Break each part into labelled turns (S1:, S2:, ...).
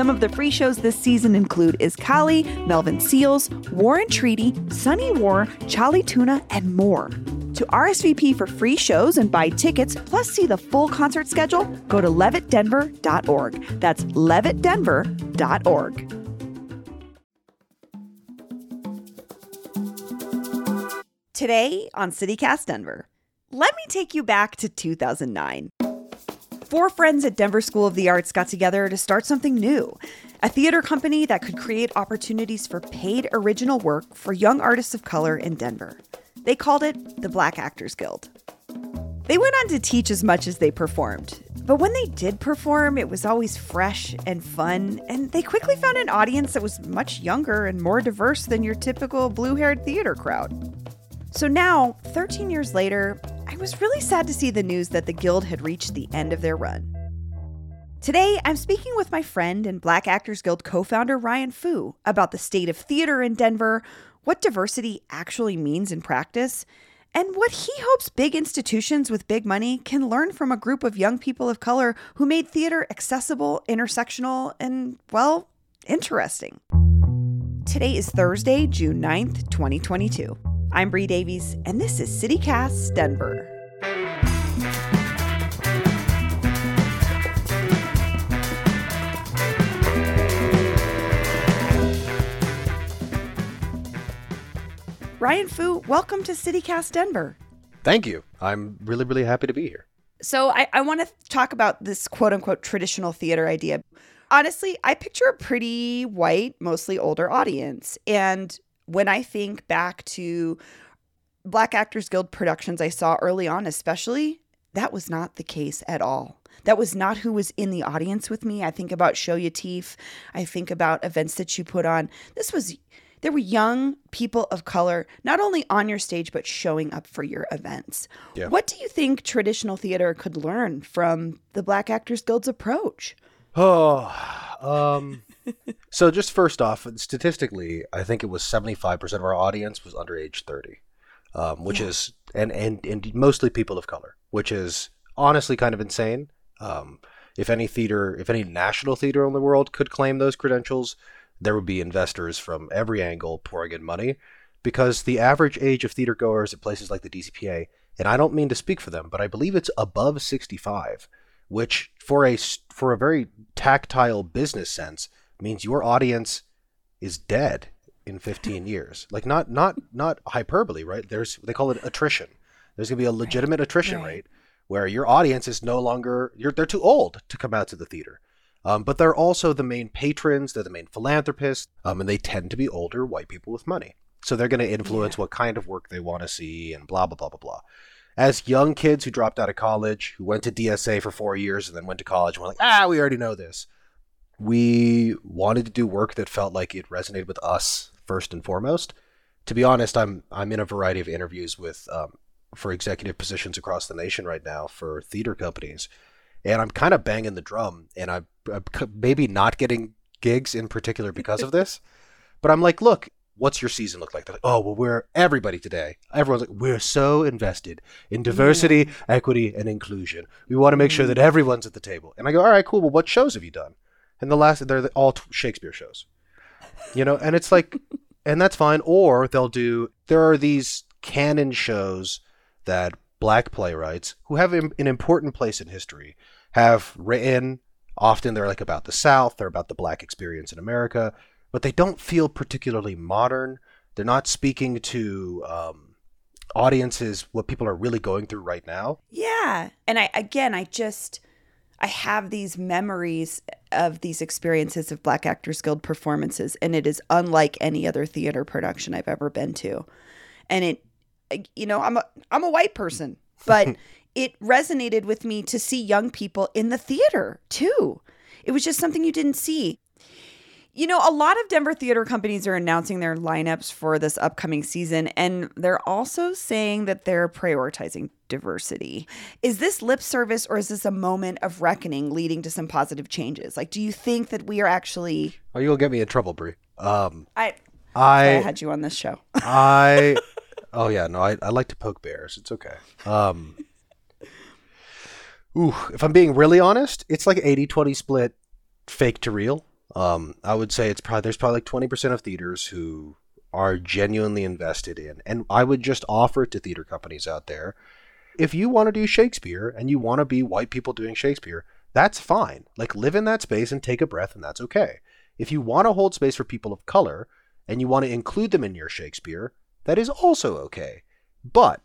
S1: Some of the free shows this season include Iskali, Melvin Seals, War and Treaty, Sunny War, Charlie Tuna, and more. To RSVP for free shows and buy tickets, plus see the full concert schedule, go to levittdenver.org. That's levittdenver.org. Today on CityCast Denver, let me take you back to 2009. Four friends at Denver School of the Arts got together to start something new a theater company that could create opportunities for paid original work for young artists of color in Denver. They called it the Black Actors Guild. They went on to teach as much as they performed. But when they did perform, it was always fresh and fun, and they quickly found an audience that was much younger and more diverse than your typical blue haired theater crowd. So now, 13 years later, I was really sad to see the news that the Guild had reached the end of their run. Today, I'm speaking with my friend and Black Actors Guild co founder Ryan Foo about the state of theater in Denver, what diversity actually means in practice, and what he hopes big institutions with big money can learn from a group of young people of color who made theater accessible, intersectional, and, well, interesting. Today is Thursday, June 9th, 2022. I'm Bree Davies, and this is CityCast Denver. Ryan Foo, welcome to CityCast Denver.
S2: Thank you. I'm really, really happy to be here.
S1: So, I, I want to talk about this quote unquote traditional theater idea. Honestly, I picture a pretty white, mostly older audience. And when I think back to Black Actors Guild productions I saw early on, especially, that was not the case at all. That was not who was in the audience with me. I think about Show Yatif. I think about events that you put on. This was, there were young people of color, not only on your stage, but showing up for your events.
S2: Yeah.
S1: What do you think traditional theater could learn from the Black Actors Guild's approach?
S2: Oh, um, so just first off, statistically, I think it was 75% of our audience was under age 30, um, which
S1: Yeah.
S2: is, and, and, and mostly people of color, which is honestly kind of insane. Um, if any theater, if any national theater in the world could claim those credentials, there would be investors from every angle pouring in money because the average age of theater goers at places like the DCPA, and I don't mean to speak for them, but I believe it's above 65, which for a for a very tactile business sense means your audience is dead in 15 years. Like not not not hyperbole, right? There's they call it attrition. There's going to be a legitimate attrition
S1: right.
S2: rate where your audience is no longer you're they're too old to come out to the theater. Um, but they're also the main patrons, they're the main philanthropists, um, and they tend to be older white people with money. So they're going to influence what kind of work they want to see and blah, blah, blah, blah, blah. As young kids who dropped out of college, who went to DSA for four years and then went to college and were like, ah, we already know this. We wanted to do work that felt like it resonated with us first and foremost. To be honest, I'm I'm in a variety of interviews with um, for executive positions across the nation right now for theater companies, and I'm kind of banging the drum, and I'm, I'm maybe not getting gigs in particular because of this, but I'm like, look, what's your season look like? They're like, oh, well, we're everybody today. Everyone's like, we're so invested in diversity, equity, and inclusion. We want to make sure that everyone's at the table. And I go, all right, cool. Well, what shows have you done? And the last, they're all t- Shakespeare shows, you know. And it's like, and that's fine. Or they'll do. There are these canon shows that black playwrights who have im- an important place in history have written. Often they're like about the South, they're about the black experience in America, but they don't feel particularly modern. They're not speaking to um, audiences what people are really going through right now.
S1: Yeah. And I again I just I have these memories of these experiences of Black Actors Guild performances and it is unlike any other theater production I've ever been to. And it you know, I'm a I'm a white person, but it resonated with me to see young people in the theater too. It was just something you didn't see. You know, a lot of Denver theater companies are announcing their lineups for this upcoming season, and they're also saying that they're prioritizing diversity. Is this lip service or is this a moment of reckoning leading to some positive changes? Like, do you think that we are actually.
S2: Oh, you'll get me in trouble, Bree. Um,
S1: I,
S2: I,
S1: I had you on this show.
S2: I, oh yeah, no, I, I like to poke bears. It's okay. Um, ooh, if I'm being really honest, it's like 80-20 split, fake to real. Um, I would say it's probably there's probably like 20% of theaters who are genuinely invested in, and I would just offer it to theater companies out there. If you want to do Shakespeare and you want to be white people doing Shakespeare, that's fine. Like live in that space and take a breath, and that's okay. If you want to hold space for people of color and you want to include them in your Shakespeare, that is also okay. But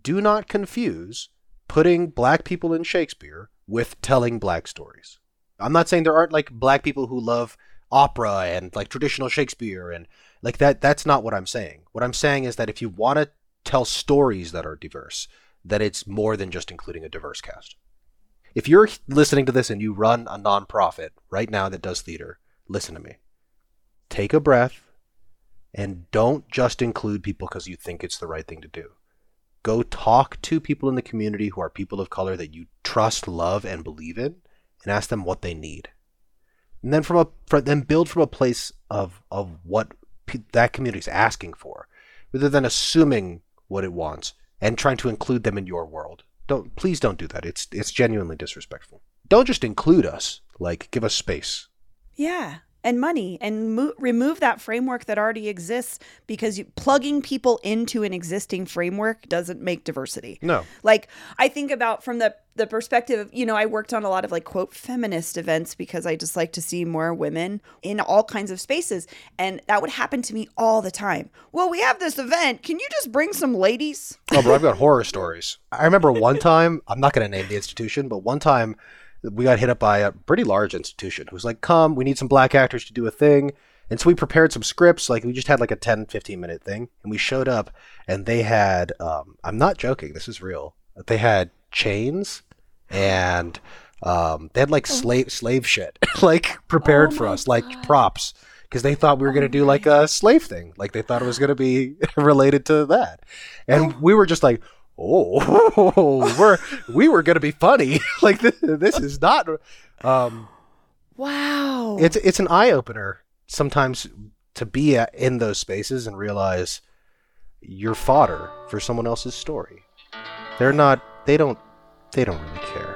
S2: do not confuse putting black people in Shakespeare with telling black stories. I'm not saying there aren't like black people who love opera and like traditional Shakespeare and like that that's not what I'm saying. What I'm saying is that if you want to tell stories that are diverse, that it's more than just including a diverse cast. If you're listening to this and you run a nonprofit right now that does theater, listen to me. Take a breath and don't just include people because you think it's the right thing to do. Go talk to people in the community who are people of color that you trust, love, and believe in and ask them what they need. And then from a from, then build from a place of of what pe- that community is asking for, rather than assuming what it wants and trying to include them in your world. Don't please don't do that. It's it's genuinely disrespectful. Don't just include us. Like give us space.
S1: Yeah and money and mo- remove that framework that already exists because you, plugging people into an existing framework doesn't make diversity.
S2: No.
S1: Like I think about from the the perspective of, you know, I worked on a lot of like quote feminist events because I just like to see more women in all kinds of spaces and that would happen to me all the time. Well, we have this event. Can you just bring some ladies?
S2: Oh, bro, I've got horror stories. I remember one time, I'm not going to name the institution, but one time we got hit up by a pretty large institution who was like, come, we need some black actors to do a thing. And so we prepared some scripts. Like we just had like a 10, 15 minute thing. And we showed up and they had, um, I'm not joking, this is real. They had chains and um, they had like slave slave shit like prepared
S1: Oh
S2: for us, like props. Because they thought we were going to
S1: Oh
S2: do like a slave thing. Like they thought it was going to be related to that. And we were just like, oh, we're we were gonna be funny. like this, this is not. Um,
S1: Wow.
S2: it's it's an eye opener sometimes to be at, in those spaces and realize you're fodder for someone else's story. They're not. They don't. They don't really care.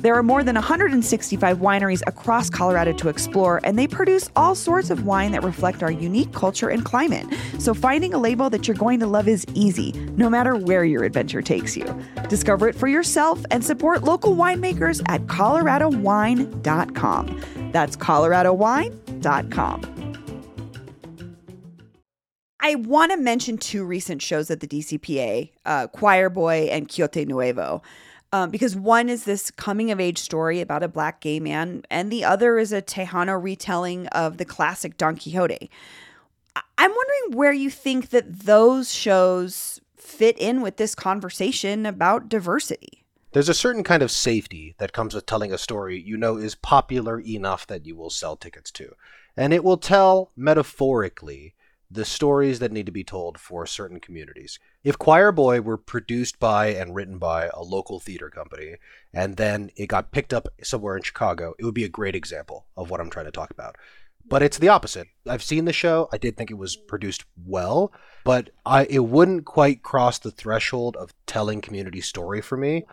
S1: There are more than 165 wineries across Colorado to explore, and they produce all sorts of wine that reflect our unique culture and climate. So finding a label that you're going to love is easy, no matter where your adventure takes you. Discover it for yourself and support local winemakers at coloradowine.com. That's coloradowine.com. I want to mention two recent shows at the DCPA, uh, Choir Boy and Quixote Nuevo. Um, because one is this coming of age story about a black gay man, and the other is a Tejano retelling of the classic Don Quixote. I- I'm wondering where you think that those shows fit in with this conversation about diversity.
S2: There's a certain kind of safety that comes with telling a story you know is popular enough that you will sell tickets to. And it will tell metaphorically the stories that need to be told for certain communities. If Choir Boy were produced by and written by a local theater company and then it got picked up somewhere in Chicago, it would be a great example of what I'm trying to talk about. But it's the opposite. I've seen the show. I did think it was produced well, but I it wouldn't quite cross the threshold of telling community story for me.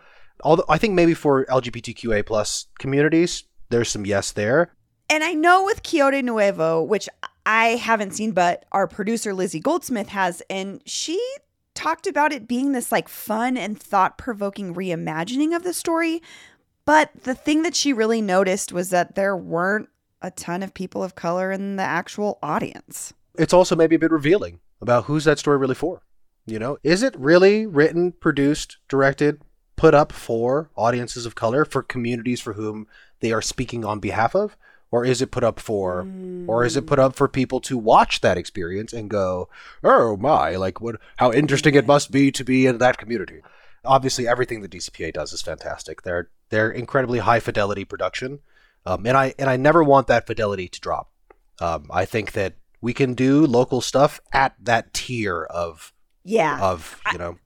S2: Although I think maybe for LGBTQA plus communities, there's some yes there.
S1: And I know with Quixote Nuevo, which I haven't seen, but our producer Lizzie Goldsmith has, and she talked about it being this like fun and thought provoking reimagining of the story. But the thing that she really noticed was that there weren't a ton of people of color in the actual audience.
S2: It's also maybe a bit revealing about who's that story really for. You know, is it really written, produced, directed, put up for audiences of color, for communities for whom they are speaking on behalf of? Or is it put up for, mm. or is it put up for people to watch that experience and go, oh my, like what, how interesting it must be to be in that community? Obviously, everything the DCPA does is fantastic. They're they're incredibly high fidelity production, um, and I and I never want that fidelity to drop. Um, I think that we can do local stuff at that tier of
S1: yeah
S2: of you know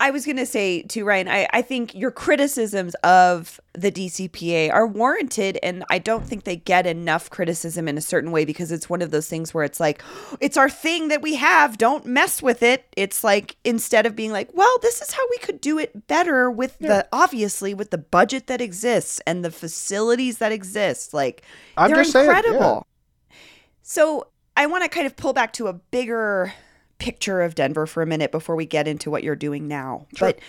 S1: I was going to say too, Ryan, I, I think your criticisms of the DCPA are warranted. And I don't think they get enough criticism in a certain way because it's one of those things where it's like, it's our thing that we have. Don't mess with it. It's like, instead of being like, well, this is how we could do it better with yeah. the, obviously, with the budget that exists and the facilities that exist. Like, I'm they're incredible. Saying, yeah. So I want to kind of pull back to a bigger picture of Denver for a minute before we get into what you're doing now. Sure. But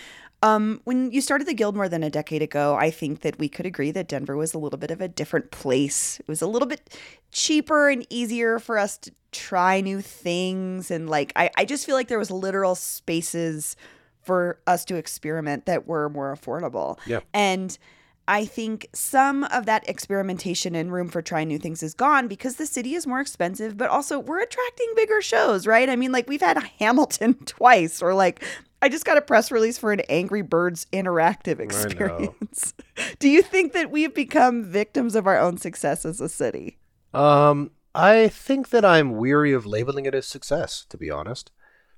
S1: um, when you started the guild more than a decade ago, I think that we could agree that Denver was a little bit of a different place. It was a little bit cheaper and easier for us to try new things. And like, I, I just feel like there was literal spaces for us to experiment that were more affordable.
S2: Yeah.
S1: And I think some of that experimentation and room for trying new things is gone because the city is more expensive, but also we're attracting bigger shows, right? I mean, like we've had Hamilton twice, or like I just got a press release for an Angry Birds interactive experience. Do you think that we've become victims of our own success as a city?
S2: Um, I think that I'm weary of labeling it as success, to be honest.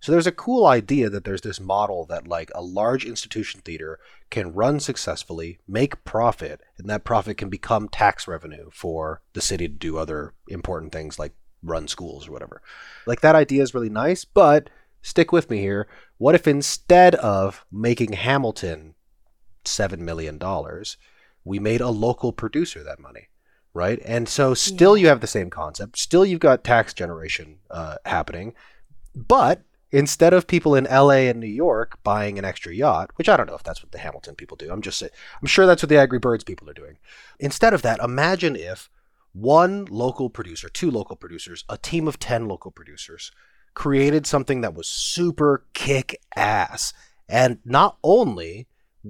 S2: So there's a cool idea that there's this model that like a large institution theater can run successfully, make profit, and that profit can become tax revenue for the city to do other important things like run schools or whatever. Like that idea is really nice, but stick with me here. What if instead of making Hamilton 7 million dollars, we made a local producer that money? Right? And so still yeah. you have the same concept. Still you've got tax generation uh, happening, but instead of people in LA and New York buying an extra yacht, which I don't know if that's what the Hamilton people do. I'm just I'm sure that's what the Angry Birds people are doing. Instead of that, imagine if one local producer, two local producers, a team of 10 local producers created something that was super kick ass. And not only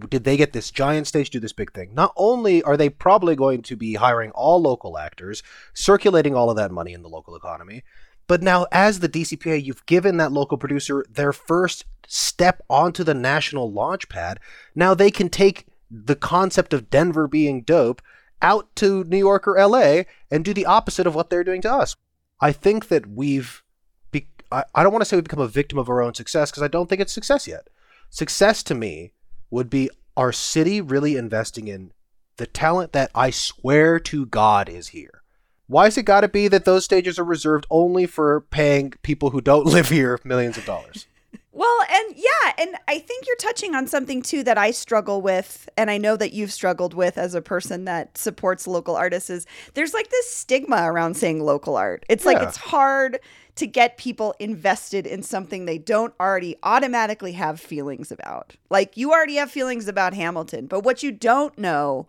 S2: did they get this giant stage do this big thing, not only are they probably going to be hiring all local actors, circulating all of that money in the local economy, but now, as the DCPA, you've given that local producer their first step onto the national launch pad. Now they can take the concept of Denver being dope out to New York or LA and do the opposite of what they're doing to us. I think that we've, be- I, I don't want to say we've become a victim of our own success because I don't think it's success yet. Success to me would be our city really investing in the talent that I swear to God is here. Why has it got to be that those stages are reserved only for paying people who don't live here millions of dollars?
S1: Well, and yeah, and I think you're touching on something too that I struggle with, and I know that you've struggled with as a person that supports local artists. Is there's like this stigma around saying local art. It's yeah. like it's hard to get people invested in something they don't already automatically have feelings about. Like you already have feelings about Hamilton, but what you don't know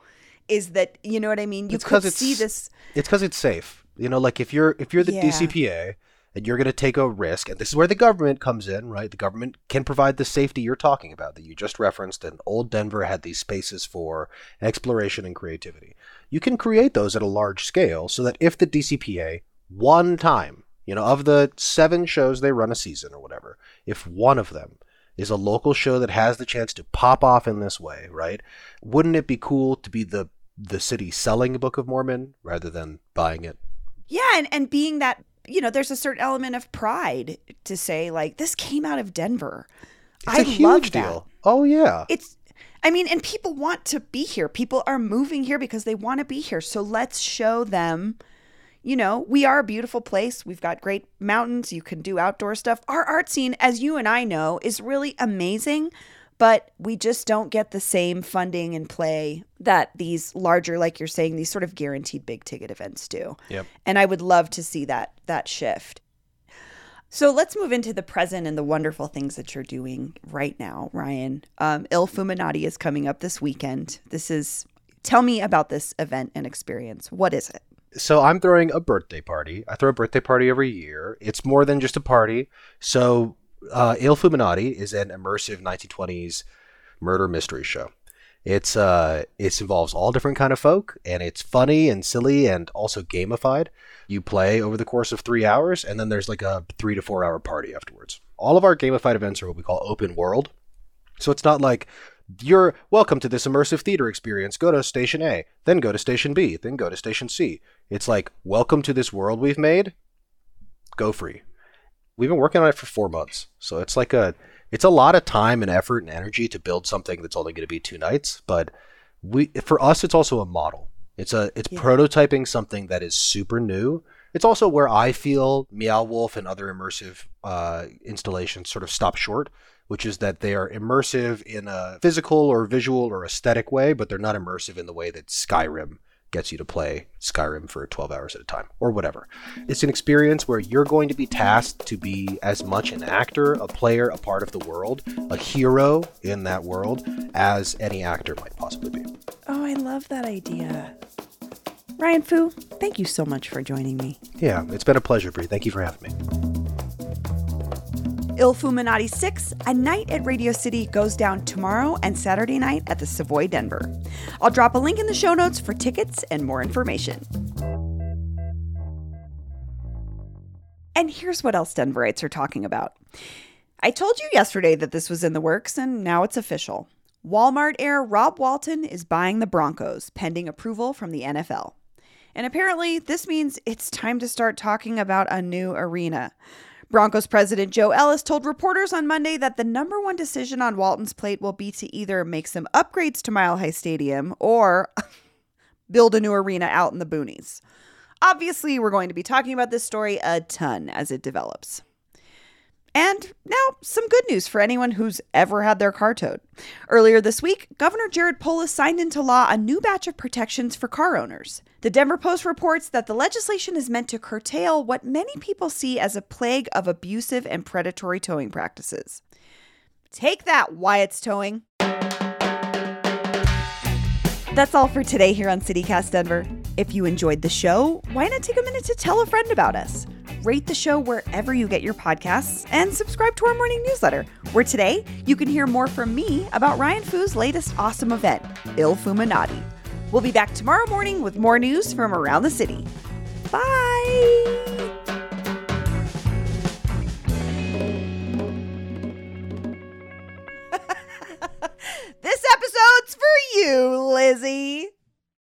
S1: is that you know what I mean. You could see this.
S2: It's because it's safe. You know, like if you're if you're the yeah. DCPA and you're going to take a risk, and this is where the government comes in, right? The government can provide the safety you're talking about that you just referenced. And old Denver had these spaces for exploration and creativity. You can create those at a large scale so that if the DCPA one time, you know, of the seven shows they run a season or whatever, if one of them is a local show that has the chance to pop off in this way, right? Wouldn't it be cool to be the the city selling Book of Mormon rather than buying it.
S1: Yeah, and, and being that, you know, there's a certain element of pride to say, like, this came out of Denver.
S2: It's I a huge deal. Oh, yeah.
S1: It's, I mean, and people want to be here. People are moving here because they want to be here. So let's show them, you know, we are a beautiful place. We've got great mountains. You can do outdoor stuff. Our art scene, as you and I know, is really amazing but we just don't get the same funding and play that these larger like you're saying these sort of guaranteed big ticket events do
S2: yep.
S1: and i would love to see that that shift So let's move into the present and the wonderful things that you're doing right now, Ryan. Um, IllFooMinati is coming up this weekend. This is, tell me about this event and experience. What is it?
S2: So I'm throwing a birthday party. I throw a birthday party every year. It's more than just a party. So uh, IllFooMinati is an immersive 1920s murder mystery show. It's uh, it involves all different kind of folk, and it's funny and silly and also gamified. You play over the course of three hours, and then there's like a three to four hour party afterwards. All of our gamified events are what we call open world. So it's not like you're welcome to this immersive theater experience. Go to station A, then go to station B, then go to station C. It's like, welcome to this world we've made. Go free. We've been working on it for four months. So it's like a it's a lot of time and effort and energy to build something that's only going to be two nights. But we for us it's also a model. It's a it's yeah. prototyping something that is super new. It's also where I feel Meow Wolf and other immersive uh, installations sort of stop short, which is that they are immersive in a physical or visual or aesthetic way, but they're not immersive in the way that Skyrim gets you to play Skyrim for 12 hours at a time or whatever. It's an experience where you're going to be tasked to be as much an actor, a player, a part of the world, a hero in that world as any actor might possibly be.
S1: Oh, I love that idea. Ryan Foo, thank you so much for joining me.
S2: Yeah, it's been a pleasure, Bree. Thank you for having me.
S1: IllFooMinati 6, A Night at Radio City, goes down tomorrow and Saturday night at the Savoy Denver. I'll drop a link in the show notes for tickets and more information. And here's what else Denverites are talking about. I told you yesterday that this was in the works, and now it's official. Walmart heir Rob Walton is buying the Broncos, pending approval from the NFL. And apparently, this means it's time to start talking about a new arena. Broncos president Joe Ellis told reporters on Monday that the number one decision on Walton's plate will be to either make some upgrades to Mile High Stadium or build a new arena out in the boonies. Obviously, we're going to be talking about this story a ton as it develops. And now, some good news for anyone who's ever had their car towed. Earlier this week, Governor Jared Polis signed into law a new batch of protections for car owners. The Denver Post reports that the legislation is meant to curtail what many people see as a plague of abusive and predatory towing practices. Take that, Wyatt's Towing. That's all for today here on CityCast Denver. If you enjoyed the show, why not take a minute to tell a friend about us? Rate the show wherever you get your podcasts, and subscribe to our morning newsletter, where today you can hear more from me about Ryan Foo's latest awesome event, IllFooMinati. We'll be back tomorrow morning with more news from around the city. Bye! this episode's for you, Lizzie.